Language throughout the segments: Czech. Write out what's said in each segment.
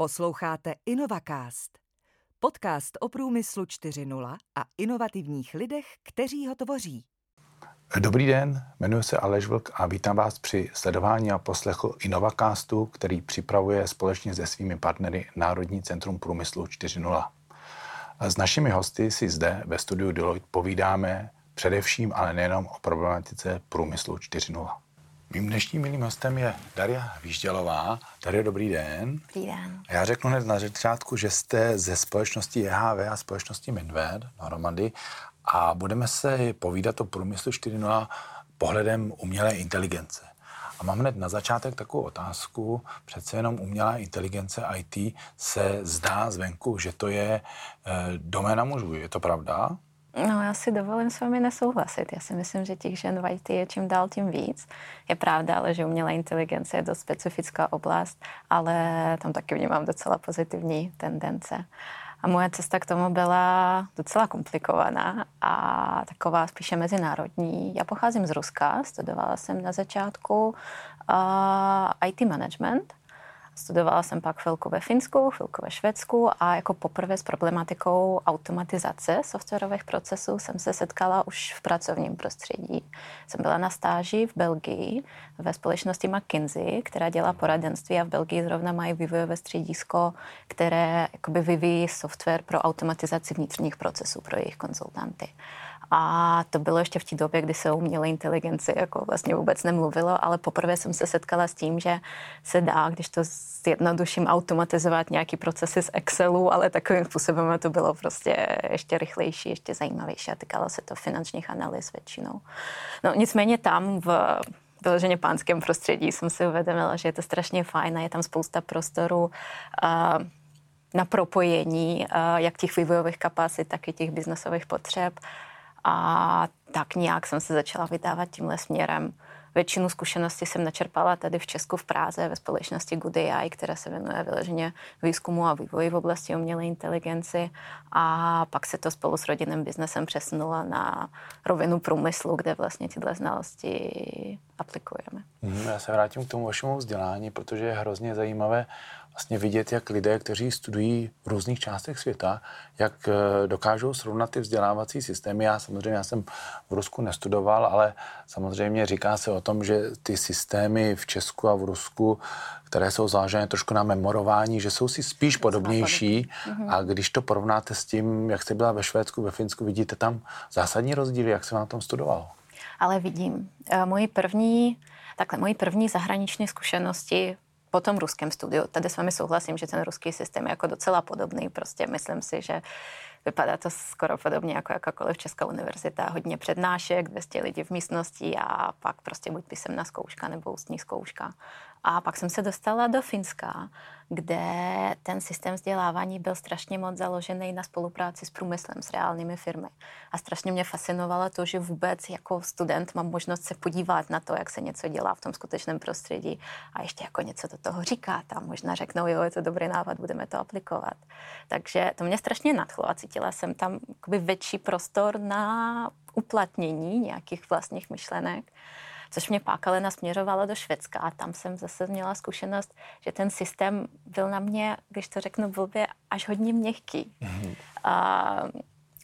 Posloucháte InnovaCast, podcast o průmyslu 4.0 a inovativních lidech, kteří ho tvoří. Dobrý den, jmenuji se Aleš Vlk a vítám vás při sledování a poslechu InnovaCastu, který připravuje společně se svými partnery Národní centrum průmyslu 4.0. S našimi hosty si zde ve studiu Deloitte povídáme především, ale nejenom o problematice průmyslu 4.0. Mým dnešním milým hostem je Daria Výždělová. Daria, dobrý den. Dobrý den. Já řeknu hned na začátku, že jste ze společnosti EHV a společnosti Minved dohromady a budeme se povídat o průmyslu 4.0 pohledem umělé inteligence. A mám hned na začátek takovou otázku. Přece jenom umělá inteligence IT se zdá zvenku, že to je e, doména mužů. Je to pravda? No, já si dovolím s vámi nesouhlasit. Já si myslím, že těch žen v IT je čím dál tím víc. Je pravda, ale že umělá inteligence je dost specifická oblast, ale tam taky vnímám docela pozitivní tendence. A moje cesta k tomu byla docela komplikovaná a taková spíše mezinárodní. Já pocházím z Ruska, studovala jsem na začátku uh, IT management Studovala jsem pak chvilku ve Finsku, chvilku ve Švédsku a jako poprvé s problematikou automatizace softwarových procesů jsem se setkala už v pracovním prostředí. Jsem byla na stáži v Belgii ve společnosti McKinsey, která dělá poradenství a v Belgii zrovna mají vývojové středisko, které vyvíjí software pro automatizaci vnitřních procesů pro jejich konzultanty. A to bylo ještě v té době, kdy se o umělé inteligenci jako vlastně vůbec nemluvilo, ale poprvé jsem se setkala s tím, že se dá, když to zjednoduším, automatizovat nějaký procesy z Excelu, ale takovým způsobem to bylo prostě ještě rychlejší, ještě zajímavější a týkalo se to finančních analýz většinou. No nicméně tam v vyloženě pánském prostředí jsem si uvědomila, že je to strašně fajn a je tam spousta prostoru uh, na propojení uh, jak těch vývojových kapacit, tak i těch biznesových potřeb. A tak nějak jsem se začala vydávat tímhle směrem. Většinu zkušeností jsem načerpala tady v Česku v Práze ve společnosti Good AI, která se věnuje vyloženě výzkumu a vývoji v oblasti umělé inteligenci. A pak se to spolu s rodinným biznesem přesunulo na rovinu průmyslu, kde vlastně tyhle znalosti aplikujeme. Mhm, já se vrátím k tomu vašemu vzdělání, protože je hrozně zajímavé vlastně vidět, jak lidé, kteří studují v různých částech světa, jak eh, dokážou srovnat ty vzdělávací systémy. Já samozřejmě já jsem v Rusku nestudoval, ale samozřejmě říká se o tom, že ty systémy v Česku a v Rusku, které jsou založené trošku na memorování, že jsou si spíš podobnější. Mhm. A když to porovnáte s tím, jak jste byla ve Švédsku, ve Finsku, vidíte tam zásadní rozdíly, jak se vám tam studovalo? Ale vidím. Eh, moji první, takhle, moji první zahraniční zkušenosti po tom ruském studiu, tady s vámi souhlasím, že ten ruský systém je jako docela podobný. Prostě myslím si, že vypadá to skoro podobně jako jakákoliv Česká univerzita. Hodně přednášek, 200 lidí v místnosti a pak prostě buď písemná zkouška nebo ústní zkouška. A pak jsem se dostala do Finska, kde ten systém vzdělávání byl strašně moc založený na spolupráci s průmyslem, s reálnými firmy. A strašně mě fascinovalo to, že vůbec jako student mám možnost se podívat na to, jak se něco dělá v tom skutečném prostředí a ještě jako něco do toho říká. Tam možná řeknou, jo, je to dobrý nápad, budeme to aplikovat. Takže to mě strašně nadchlo a cítila jsem tam větší prostor na uplatnění nějakých vlastních myšlenek což mě pak ale nasměřovalo do Švédska a tam jsem zase měla zkušenost, že ten systém byl na mě, když to řeknu blbě, až hodně měkký. Mm-hmm. A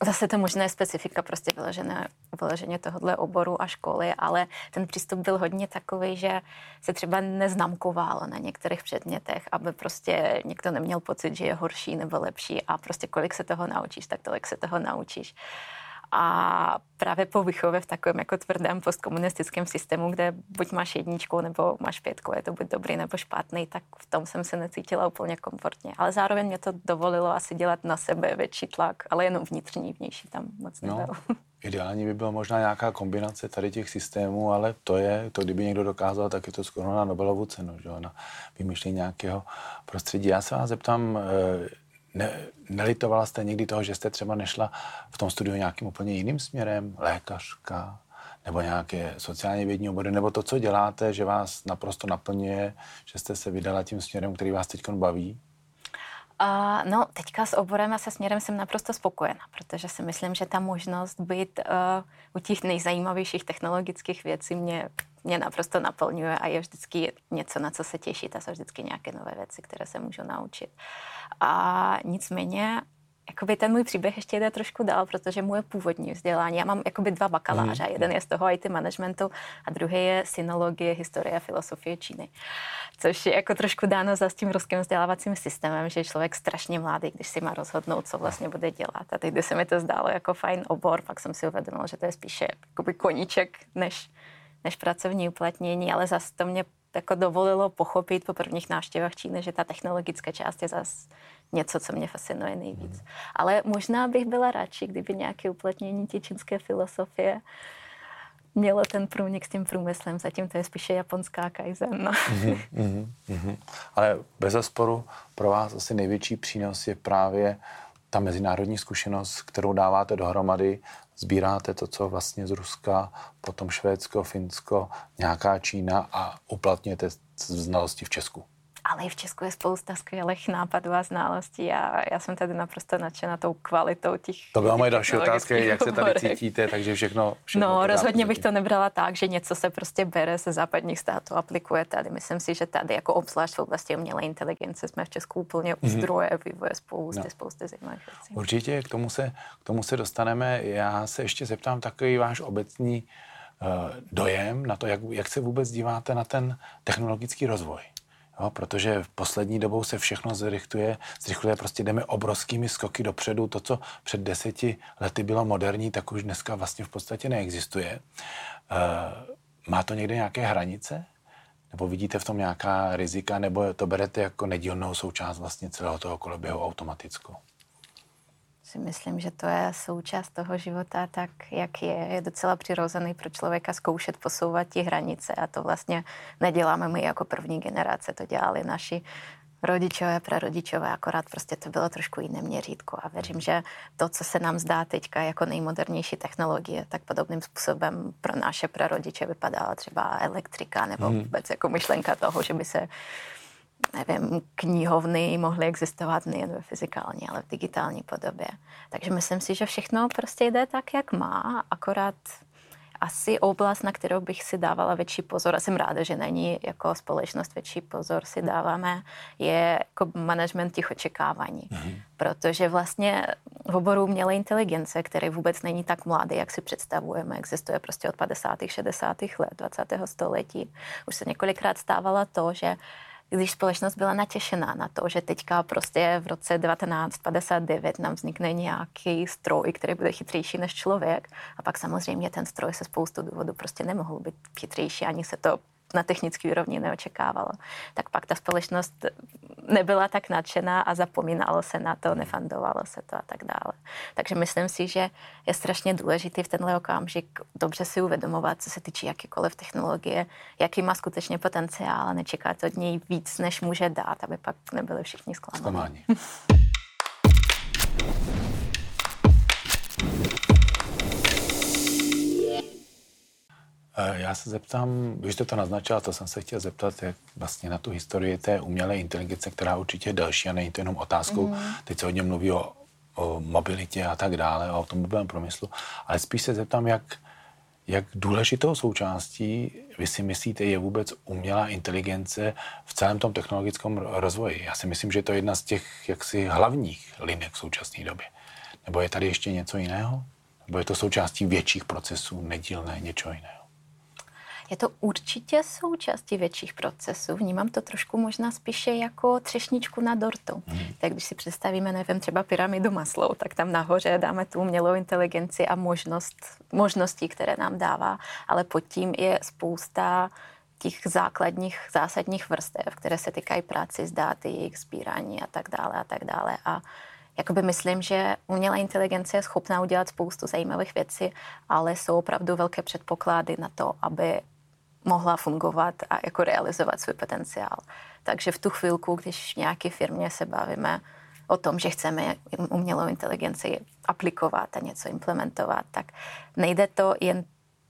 Zase to možná je specifika prostě vyložené, vyloženě tohohle oboru a školy, ale ten přístup byl hodně takový, že se třeba neznamkovalo na některých předmětech, aby prostě někdo neměl pocit, že je horší nebo lepší a prostě kolik se toho naučíš, tak tolik se toho naučíš. A právě po výchově v takovém jako tvrdém postkomunistickém systému, kde buď máš jedničku nebo máš pětku, je to buď dobrý nebo špatný, tak v tom jsem se necítila úplně komfortně. Ale zároveň mě to dovolilo asi dělat na sebe větší tlak, ale jenom vnitřní, vnější tam moc no, nebyl. No, ideální by byla možná nějaká kombinace tady těch systémů, ale to je, to kdyby někdo dokázal, tak je to skoro na Nobelovu cenu, že? na vymýšlení nějakého prostředí. Já se vás zeptám, eh, ne, nelitovala jste někdy toho, že jste třeba nešla v tom studiu nějakým úplně jiným směrem, lékařka, nebo nějaké sociálně vědní obory, nebo to, co děláte, že vás naprosto naplňuje, že jste se vydala tím směrem, který vás teď baví? Uh, no, teďka s oborem a se směrem jsem naprosto spokojená, protože si myslím, že ta možnost být uh, u těch nejzajímavějších technologických věcí mě mě naprosto naplňuje a je vždycky něco, na co se těšit a jsou vždycky nějaké nové věci, které se můžu naučit. A nicméně jakoby ten můj příběh ještě jde trošku dál, protože moje původní vzdělání, já mám jakoby dva bakaláře, mm. jeden je z toho IT managementu a druhý je synologie, historie a filosofie Číny. Což je jako trošku dáno za s tím ruským vzdělávacím systémem, že je člověk strašně mladý, když si má rozhodnout, co vlastně bude dělat. A tehdy se mi to zdálo jako fajn obor, pak jsem si uvědomila, že to je spíše jakoby koníček než, než pracovní uplatnění, ale zase to mě jako dovolilo pochopit po prvních návštěvách Číny, že ta technologická část je zase něco, co mě fascinuje nejvíc. Ale možná bych byla radši, kdyby nějaké uplatnění té čínské filosofie mělo ten průnik s tím průmyslem. Zatím to je spíše japonská kaizen. No. Mm-hmm, mm-hmm. Ale bez zesporu pro vás asi největší přínos je právě ta mezinárodní zkušenost, kterou dáváte dohromady, sbíráte to, co vlastně z Ruska, potom Švédsko, Finsko, nějaká Čína a uplatňujete znalosti v Česku ale i v Česku je spousta skvělých nápadů a znalostí a já jsem tady naprosto nadšená tou kvalitou těch To byla moje další otázka, jak se tady cítíte, takže všechno, všechno No, rozhodně bych to nebrala tak, že něco se prostě bere ze západních států, aplikuje tady. Myslím si, že tady jako obzvlášť v oblasti umělé inteligence jsme v Česku úplně u mhm. zdroje mm-hmm. vývoje spousty, no. spousty zajímavých věcí. Určitě, k tomu, se, k tomu se dostaneme. Já se ještě zeptám takový váš obecný uh, dojem na to, jak, jak se vůbec díváte na ten technologický rozvoj. Jo, protože v poslední dobou se všechno zrychluje, zrychluje, prostě jdeme obrovskými skoky dopředu. To, co před deseti lety bylo moderní, tak už dneska vlastně v podstatě neexistuje. E, má to někde nějaké hranice? Nebo vidíte v tom nějaká rizika, nebo to berete jako nedílnou součást vlastně celého toho koloběhu automatickou? Si myslím, že to je součást toho života tak, jak je. Je docela přirozený pro člověka zkoušet posouvat ty hranice a to vlastně neděláme my jako první generace, to dělali naši rodičové, prarodičové, akorát prostě to bylo trošku jiné měřítko a věřím, že to, co se nám zdá teďka jako nejmodernější technologie, tak podobným způsobem pro naše prarodiče vypadala třeba elektrika nebo hmm. vůbec jako myšlenka toho, že by se nevím, knihovny mohly existovat nejen ve fyzikální, ale v digitální podobě. Takže myslím si, že všechno prostě jde tak, jak má, akorát asi oblast, na kterou bych si dávala větší pozor, a jsem ráda, že není jako společnost větší pozor si dáváme, je jako management těch očekávání. Mm-hmm. Protože vlastně v oboru umělé inteligence, který vůbec není tak mladý, jak si představujeme, existuje prostě od 50. 60. let 20. století, už se několikrát stávala to, že když společnost byla natěšená na to, že teďka prostě v roce 1959 nám vznikne nějaký stroj, který bude chytřejší než člověk. A pak samozřejmě ten stroj se spoustu důvodů prostě nemohl být chytřejší, ani se to na technické úrovni neočekávalo. Tak pak ta společnost nebyla tak nadšená a zapomínalo se na to, nefandovalo se to a tak dále. Takže myslím si, že je strašně důležitý v tenhle okamžik dobře si uvědomovat, co se týče jakýkoliv technologie, jaký má skutečně potenciál a nečekat od něj víc, než může dát, aby pak nebyli všichni zklamáni. já se zeptám, když jste to naznačila, to jsem se chtěl zeptat, jak vlastně na tu historii té umělé inteligence, která určitě je delší a není to jenom otázkou, mm. teď se hodně mluví o, o mobilitě a tak dále, o automobilovém promyslu, ale spíš se zeptám, jak, jak důležitou součástí vy si myslíte je vůbec umělá inteligence v celém tom technologickém rozvoji? Já si myslím, že to je jedna z těch jaksi hlavních linek v současné době. Nebo je tady ještě něco jiného? Nebo je to součástí větších procesů, nedílné, něčeho jiného? Je to určitě součástí větších procesů. Vnímám to trošku možná spíše jako třešničku na dortu. Hmm. Tak když si představíme, nevím, třeba pyramidu Maslou, tak tam nahoře dáme tu umělou inteligenci a možnost, možností, které nám dává, ale pod tím je spousta těch základních, zásadních vrstev, které se týkají práci s dáty, jejich sbírání a tak dále a tak dále. A jakoby myslím, že umělá inteligence je schopná udělat spoustu zajímavých věcí, ale jsou opravdu velké předpoklady na to, aby mohla fungovat a jako realizovat svůj potenciál. Takže v tu chvilku, když v nějaké firmě se bavíme o tom, že chceme umělou inteligenci aplikovat a něco implementovat, tak nejde to jen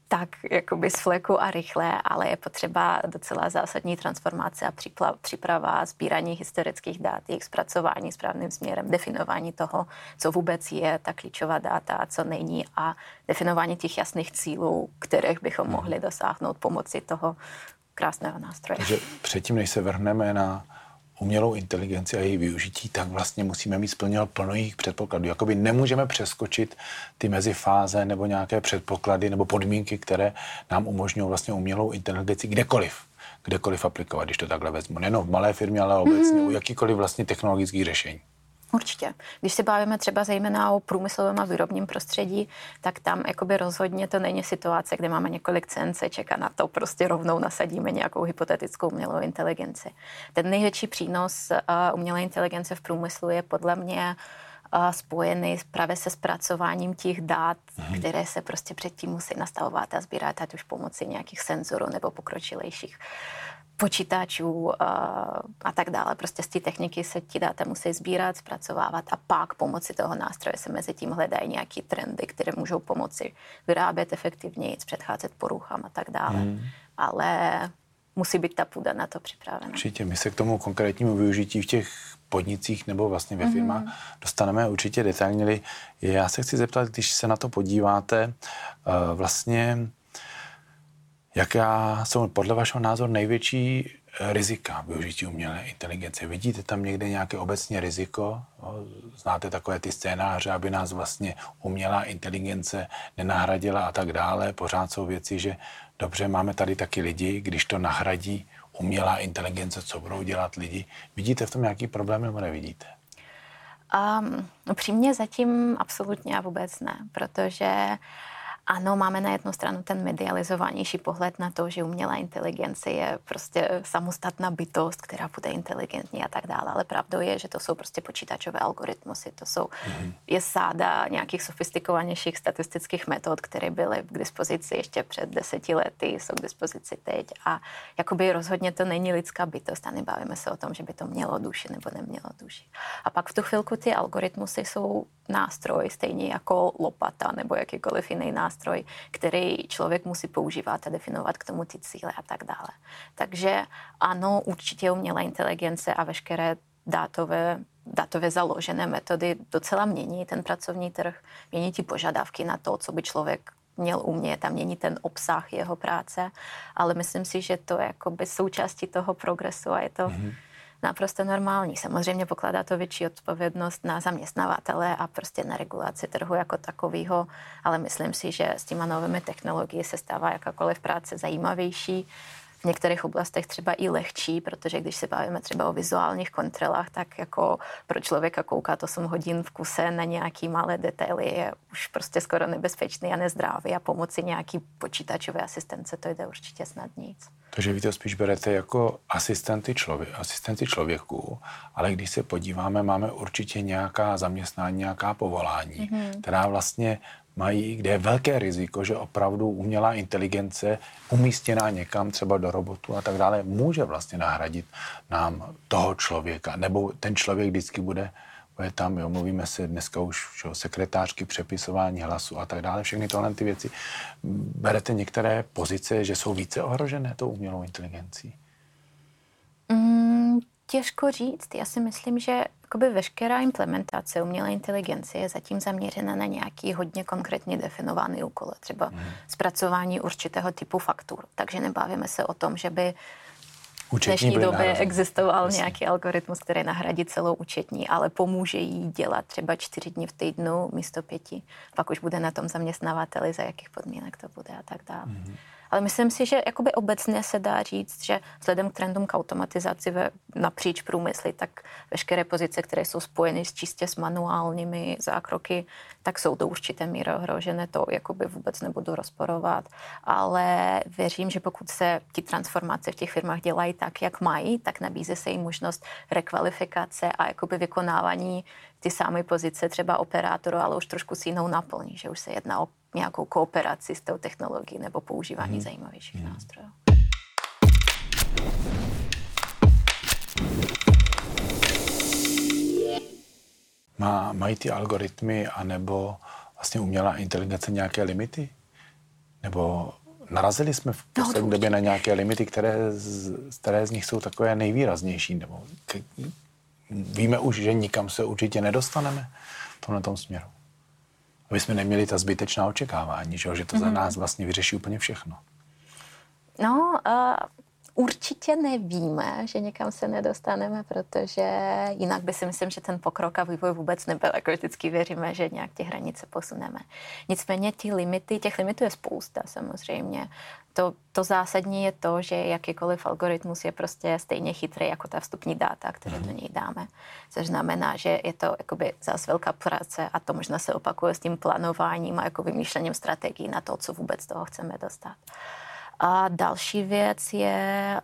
tak jakoby z fleku a rychle, ale je potřeba docela zásadní transformace a příprava, sbírání historických dat, jejich zpracování správným směrem, definování toho, co vůbec je ta klíčová data a co není a definování těch jasných cílů, kterých bychom mhm. mohli dosáhnout pomocí toho krásného nástroje. Takže předtím, než se vrhneme na umělou inteligenci a její využití, tak vlastně musíme mít splněno plno jejich předpokladů. Jakoby nemůžeme přeskočit ty mezifáze nebo nějaké předpoklady nebo podmínky, které nám umožňují vlastně umělou inteligenci kdekoliv kdekoliv aplikovat, když to takhle vezmu. Nejen v malé firmě, ale obecně mm. u jakýkoliv vlastně technologických řešení. Určitě. Když se bavíme třeba zejména o průmyslovém a výrobním prostředí, tak tam jakoby rozhodně to není situace, kde máme několik CNCček a na to prostě rovnou nasadíme nějakou hypotetickou umělou inteligenci. Ten největší přínos uh, umělé inteligence v průmyslu je podle mě uh, spojený právě se zpracováním těch dat, hmm. které se prostě předtím musí nastavovat a sbírat, ať už pomocí nějakých senzorů nebo pokročilejších počítačů a, a tak dále. Prostě z té techniky se ti data musí sbírat, zpracovávat a pak pomocí toho nástroje se mezi tím hledají nějaké trendy, které můžou pomoci vyrábět efektivněji, předcházet poruchám a tak dále. Hmm. Ale musí být ta půda na to připravena. Určitě. My se k tomu konkrétnímu využití v těch podnicích nebo vlastně ve firmách mm-hmm. dostaneme určitě detailně. Já se chci zeptat, když se na to podíváte, vlastně Jaká jsou podle vašeho názoru největší eh, rizika využití umělé inteligence? Vidíte tam někde nějaké obecně riziko? Znáte takové ty scénáře, aby nás vlastně umělá inteligence nenahradila a tak dále? Pořád jsou věci, že dobře, máme tady taky lidi, když to nahradí umělá inteligence, co budou dělat lidi. Vidíte v tom nějaký problém nebo nevidíte? Um, upřímně zatím absolutně a vůbec ne, protože uh, ano, máme na jednu stranu ten medializovanější pohled na to, že umělá inteligence je prostě samostatná bytost, která bude inteligentní a tak dále, ale pravdou je, že to jsou prostě počítačové algoritmusy, to jsou, mm-hmm. je sáda nějakých sofistikovanějších statistických metod, které byly k dispozici ještě před deseti lety, jsou k dispozici teď a jakoby rozhodně to není lidská bytost a nebavíme se o tom, že by to mělo duši nebo nemělo duši. A pak v tu chvilku ty algoritmusy jsou nástroj, stejně jako lopata nebo jakýkoliv jiný nástroj, který člověk musí používat a definovat k tomu ty cíle a tak dále. Takže ano, určitě umělá inteligence a veškeré dátové, datově založené metody docela mění ten pracovní trh, mění ty požadavky na to, co by člověk měl umět a mění ten obsah jeho práce, ale myslím si, že to je jakoby součástí toho progresu a je to mm-hmm naprosto normální. Samozřejmě pokládá to větší odpovědnost na zaměstnavatele a prostě na regulaci trhu jako takového, ale myslím si, že s těma novými technologiemi se stává jakákoliv práce zajímavější některých oblastech třeba i lehčí, protože když se bavíme třeba o vizuálních kontrolách, tak jako pro člověka koukat 8 hodin v kuse na nějaký malé detaily je už prostě skoro nebezpečný a nezdravý a pomocí nějaký počítačové asistence to jde určitě snadnějíc. Takže vy to spíš berete jako asistenty, člověk, asistenty člověku, ale když se podíváme, máme určitě nějaká zaměstnání, nějaká povolání, mm-hmm. která vlastně mají, kde je velké riziko, že opravdu umělá inteligence umístěná někam třeba do robotu a tak dále může vlastně nahradit nám toho člověka, nebo ten člověk vždycky bude, bude tam, jo, mluvíme se dneska už o sekretářky, přepisování hlasu a tak dále, všechny tohle ty věci. Berete některé pozice, že jsou více ohrožené tou umělou inteligencí? Mm, těžko říct. Já si myslím, že jakoby veškerá implementace umělé inteligence je zatím zaměřena na nějaký hodně konkrétně definovaný úkol, třeba hmm. zpracování určitého typu faktur. Takže nebavíme se o tom, že by v dnešní době nárazem. existoval Jasně. nějaký algoritmus, který nahradí celou účetní, ale pomůže jí dělat třeba čtyři dny v týdnu místo pěti. Pak už bude na tom zaměstnavateli, za jakých podmínek to bude a tak dále. hmm ale myslím si, že jakoby obecně se dá říct, že vzhledem k trendům k automatizaci ve, napříč průmysly, tak veškeré pozice, které jsou spojeny s čistě s manuálními zákroky, tak jsou do určité míry ohrožené. To jakoby vůbec nebudu rozporovat. Ale věřím, že pokud se ti transformace v těch firmách dělají tak, jak mají, tak nabízí se jim možnost rekvalifikace a jakoby vykonávání ty samé pozice třeba operátoru, ale už trošku s jinou naplní, že už se jedná o nějakou kooperaci s tou technologií nebo používání hmm. zajímavějších hmm. nástrojů. Má, mají ty algoritmy anebo vlastně umělá inteligence nějaké limity? nebo narazili jsme v no, poslední no, době na nějaké limity, které z, které z nich jsou takové nejvýraznější, nebo k, víme už, že nikam se určitě nedostaneme v tomhle tom směru. Aby jsme neměli ta zbytečná očekávání, že, že to mm-hmm. za mhm. nás vlastně vyřeší úplně všechno. No, uh, určitě nevíme, že někam se nedostaneme, protože jinak by si myslím, že ten pokrok a vývoj vůbec nebyl. Jako vždycky věříme, že nějak ty hranice posuneme. Nicméně ty limity, těch limitů je spousta samozřejmě. To, to zásadní je to, že jakýkoliv algoritmus je prostě stejně chytrý jako ta vstupní data, které do mhm. něj dáme. Což znamená, že je to jakoby zase velká práce a to možná se opakuje s tím plánováním a jako vymýšlením strategií na to, co vůbec toho chceme dostat. A další věc je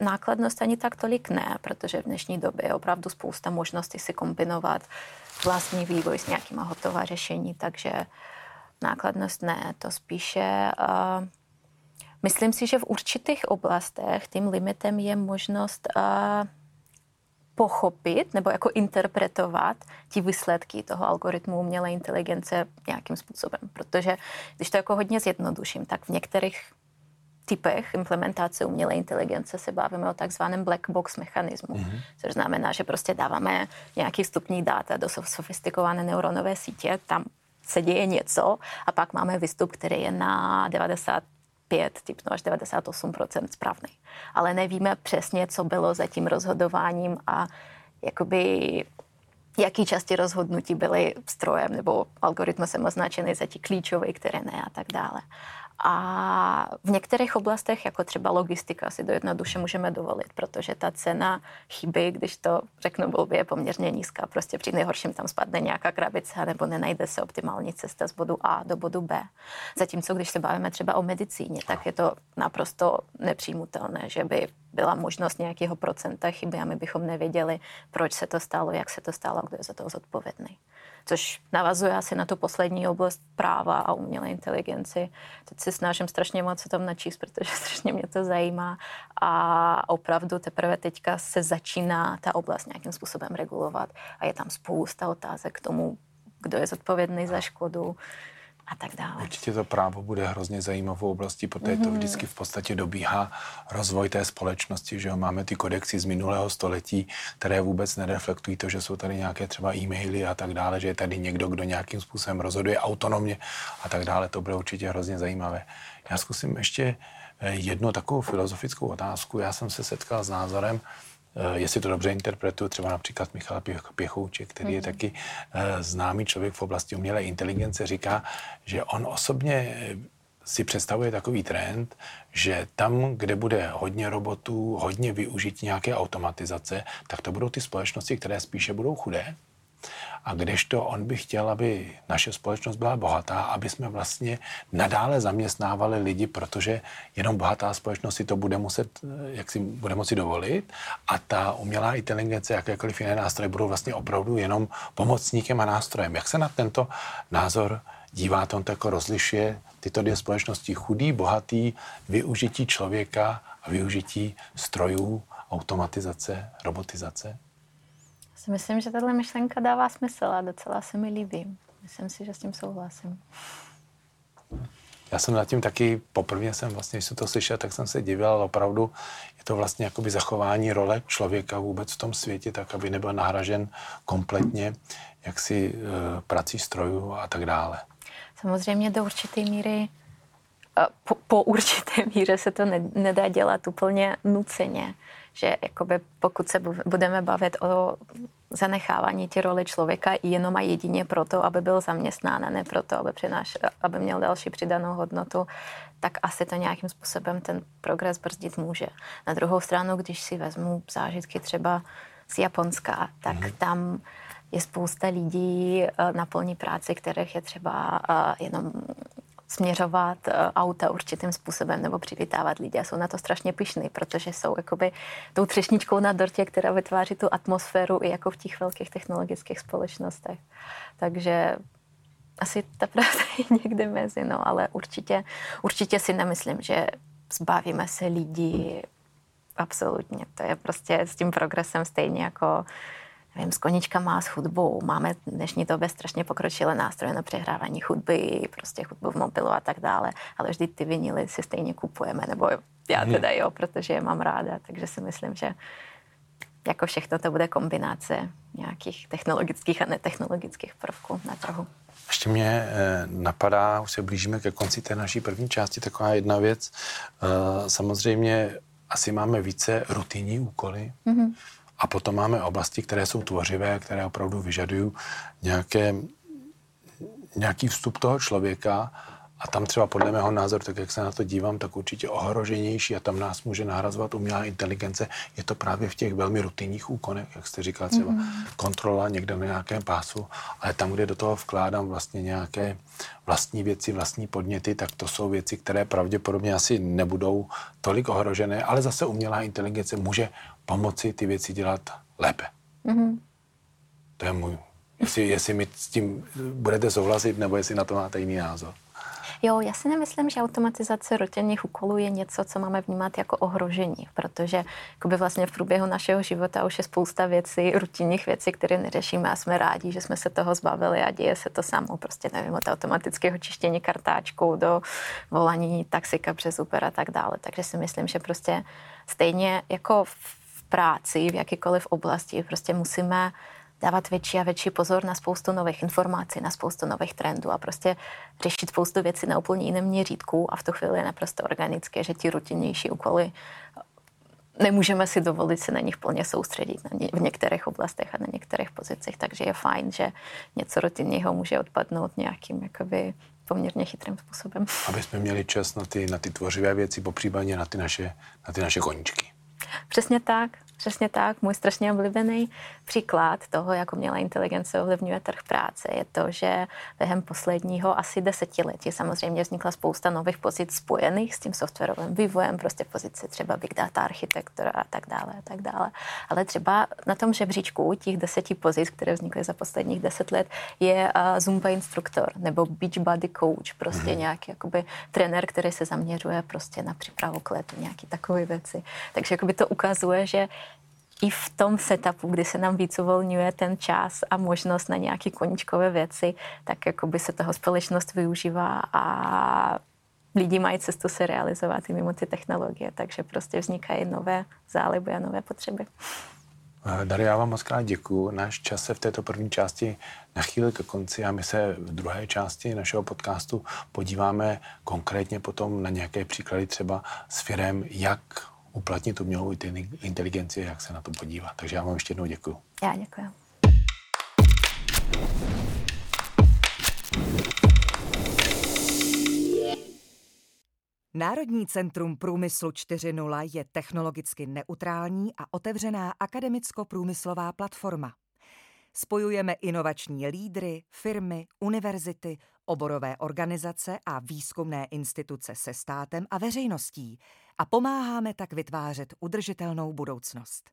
nákladnost ani tak tolik ne, protože v dnešní době je opravdu spousta možností si kombinovat vlastní vývoj s nějakýma hotová řešení, takže nákladnost ne, to spíše uh, myslím si, že v určitých oblastech tím limitem je možnost uh, pochopit nebo jako interpretovat ti výsledky toho algoritmu umělé inteligence nějakým způsobem. Protože když to jako hodně zjednoduším, tak v některých typech implementace umělé inteligence se bavíme o takzvaném black box mechanismu, mm-hmm. což znamená, že prostě dáváme nějaký vstupní data do sofistikované neuronové sítě, tam se děje něco a pak máme výstup, který je na 90 5, typno až 98% správný. Ale nevíme přesně, co bylo za tím rozhodováním a jakoby jaký části rozhodnutí byly strojem nebo algoritmem označeny za ti klíčové, které ne a tak dále. A v některých oblastech, jako třeba logistika, si do jednoduše můžeme dovolit, protože ta cena chyby, když to řeknu blbě, je poměrně nízká. Prostě při nejhorším tam spadne nějaká krabice nebo nenajde se optimální cesta z bodu A do bodu B. Zatímco, když se bavíme třeba o medicíně, tak je to naprosto nepřijmutelné, že by byla možnost nějakého procenta chyby a my bychom nevěděli, proč se to stalo, jak se to stalo, kdo je za to zodpovědný což navazuje asi na tu poslední oblast práva a umělé inteligenci. Teď si snažím strašně moc se tam načíst, protože strašně mě to zajímá a opravdu teprve teďka se začíná ta oblast nějakým způsobem regulovat a je tam spousta otázek k tomu, kdo je zodpovědný za škodu, a tak dále. Určitě to právo bude hrozně zajímavou oblastí, protože mm-hmm. to mhm. vždycky v podstatě dobíhá rozvoj té společnosti, že jo? máme ty kodexy z minulého století, které vůbec nereflektují to, že jsou tady nějaké třeba e-maily a tak dále, že je tady někdo, kdo nějakým způsobem rozhoduje autonomně a tak dále. To bude určitě hrozně zajímavé. Já zkusím ještě eh, jednu takovou filozofickou otázku. Já jsem se setkal s názorem, jestli to dobře interpretuju, třeba například Michal Pěchouček, který je mhm. taky eh, známý člověk v oblasti umělé inteligence, říká, že on osobně eh, si představuje takový trend, že tam, kde bude hodně robotů, hodně využití nějaké automatizace, tak to budou ty společnosti, které spíše budou chudé a kdežto on by chtěl, aby naše společnost byla bohatá, aby jsme vlastně nadále zaměstnávali lidi, protože jenom bohatá společnost si to bude muset, eh, jak si bude moci dovolit a ta umělá inteligence, jakékoliv jiné nástroje budou vlastně opravdu jenom pomocníkem a nástrojem. Jak se na tento názor dívá, on tako rozlišuje tyto dvě společnosti chudý, bohatý, využití člověka a využití strojů, automatizace, robotizace? Si myslím, že tato myšlenka dává smysl a docela se mi líbí. Myslím si, že s tím souhlasím. Já jsem nad tím taky, poprvé jsem vlastně, když jsem to slyšel, tak jsem se divil, ale opravdu je to vlastně jakoby zachování role člověka vůbec v tom světě, tak aby nebyl nahražen kompletně jaksi e, prací strojů a tak dále. Samozřejmě do určité míry po, po určité míře se to ne, nedá dělat úplně nuceně že jakoby pokud se budeme bavit o zanechávání ty roli člověka jenom a jedině proto, aby byl zaměstnán a ne proto, aby, přináš, aby měl další přidanou hodnotu, tak asi to nějakým způsobem ten progres brzdit může. Na druhou stranu, když si vezmu zážitky třeba z Japonska, tak mm. tam je spousta lidí eh, na plní práci, kterých je třeba eh, jenom směřovat eh, auta určitým způsobem nebo přivítávat lidi. A jsou na to strašně pišný, protože jsou jakoby tou třešničkou na dortě, která vytváří tu atmosféru i jako v těch velkých technologických společnostech. Takže asi ta pravda je někde mezi, no, ale určitě, určitě si nemyslím, že zbavíme se lidí absolutně. To je prostě s tím progresem stejně jako nevím, s koničkama, s hudbou. Máme v dnešní době strašně pokročilé nástroje na přehrávání hudby, prostě hudbu v mobilu a tak dále, ale vždy ty vinily si stejně kupujeme, nebo já mhm. teda jo, protože je mám ráda, takže si myslím, že jako všechno to bude kombinace nějakých technologických a netechnologických prvků na trhu. Ještě mě eh, napadá, už se blížíme ke konci té naší první části, taková jedna věc. Eh, samozřejmě asi máme více rutinní úkoly mm-hmm. A potom máme oblasti, které jsou tvořivé, které opravdu vyžadují nějaké, nějaký vstup toho člověka a tam třeba podle mého názoru, tak jak se na to dívám, tak určitě ohroženější a tam nás může nahrazovat umělá inteligence. Je to právě v těch velmi rutinních úkonech, jak jste říkal, třeba mm-hmm. kontrola někde na nějakém pásu, ale tam, kde do toho vkládám vlastně nějaké vlastní věci, vlastní podněty, tak to jsou věci, které pravděpodobně asi nebudou tolik ohrožené, ale zase umělá inteligence může pomoci ty věci dělat lépe. Mm-hmm. To je můj. Jestli, jestli mi s tím budete souhlasit, nebo jestli na to máte jiný názor. Jo, já si nemyslím, že automatizace rutinních úkolů je něco, co máme vnímat jako ohrožení, protože by vlastně v průběhu našeho života už je spousta věcí, rutinních věcí, které neřešíme a jsme rádi, že jsme se toho zbavili a děje se to samo. Prostě nevím, od automatického čištění kartáčkou do volání taxika přes Uber a tak dále. Takže si myslím, že prostě stejně jako v práci, v jakýkoliv oblasti, prostě musíme dávat větší a větší pozor na spoustu nových informací, na spoustu nových trendů a prostě řešit spoustu věcí na úplně jiném měřítku a v tu chvíli je naprosto organické, že ti rutinnější úkoly nemůžeme si dovolit se na nich plně soustředit na ně, v některých oblastech a na některých pozicích, takže je fajn, že něco rutinního může odpadnout nějakým jakoby poměrně chytrým způsobem. Aby jsme měli čas na ty, na ty tvořivé věci, popřípadně na ty naše, na ty naše koníčky. Přesně tak. Přesně tak. Můj strašně oblíbený příklad toho, jak umělá inteligence ovlivňuje trh práce, je to, že během posledního asi desetiletí samozřejmě vznikla spousta nových pozic spojených s tím softwarovým vývojem, prostě pozice třeba big data architektura a tak dále a tak dále. Ale třeba na tom žebříčku těch deseti pozic, které vznikly za posledních deset let, je uh, Zumba instruktor nebo Beachbody coach, prostě mm-hmm. nějaký jakoby trenér, který se zaměřuje prostě na přípravu k letu, nějaký takové věci. Takže jakoby to ukazuje, že i v tom setupu, kdy se nám víc uvolňuje ten čas a možnost na nějaké koníčkové věci, tak jako by se toho společnost využívá a lidi mají cestu se realizovat i mimo ty technologie, takže prostě vznikají nové záliby a nové potřeby. Eh, Daria, já vám moc krát děkuji. Náš čas se v této první části nachýlil ke konci a my se v druhé části našeho podcastu podíváme konkrétně potom na nějaké příklady třeba s firem, jak uplatnit umělou inteligenci, jak se na to podívat. Takže já vám ještě jednou děkuji. Já děkuji. Národní centrum průmyslu 4.0 je technologicky neutrální a otevřená akademicko-průmyslová platforma. Spojujeme inovační lídry, firmy, univerzity, oborové organizace a výzkumné instituce se státem a veřejností a pomáháme tak vytvářet udržitelnou budoucnost.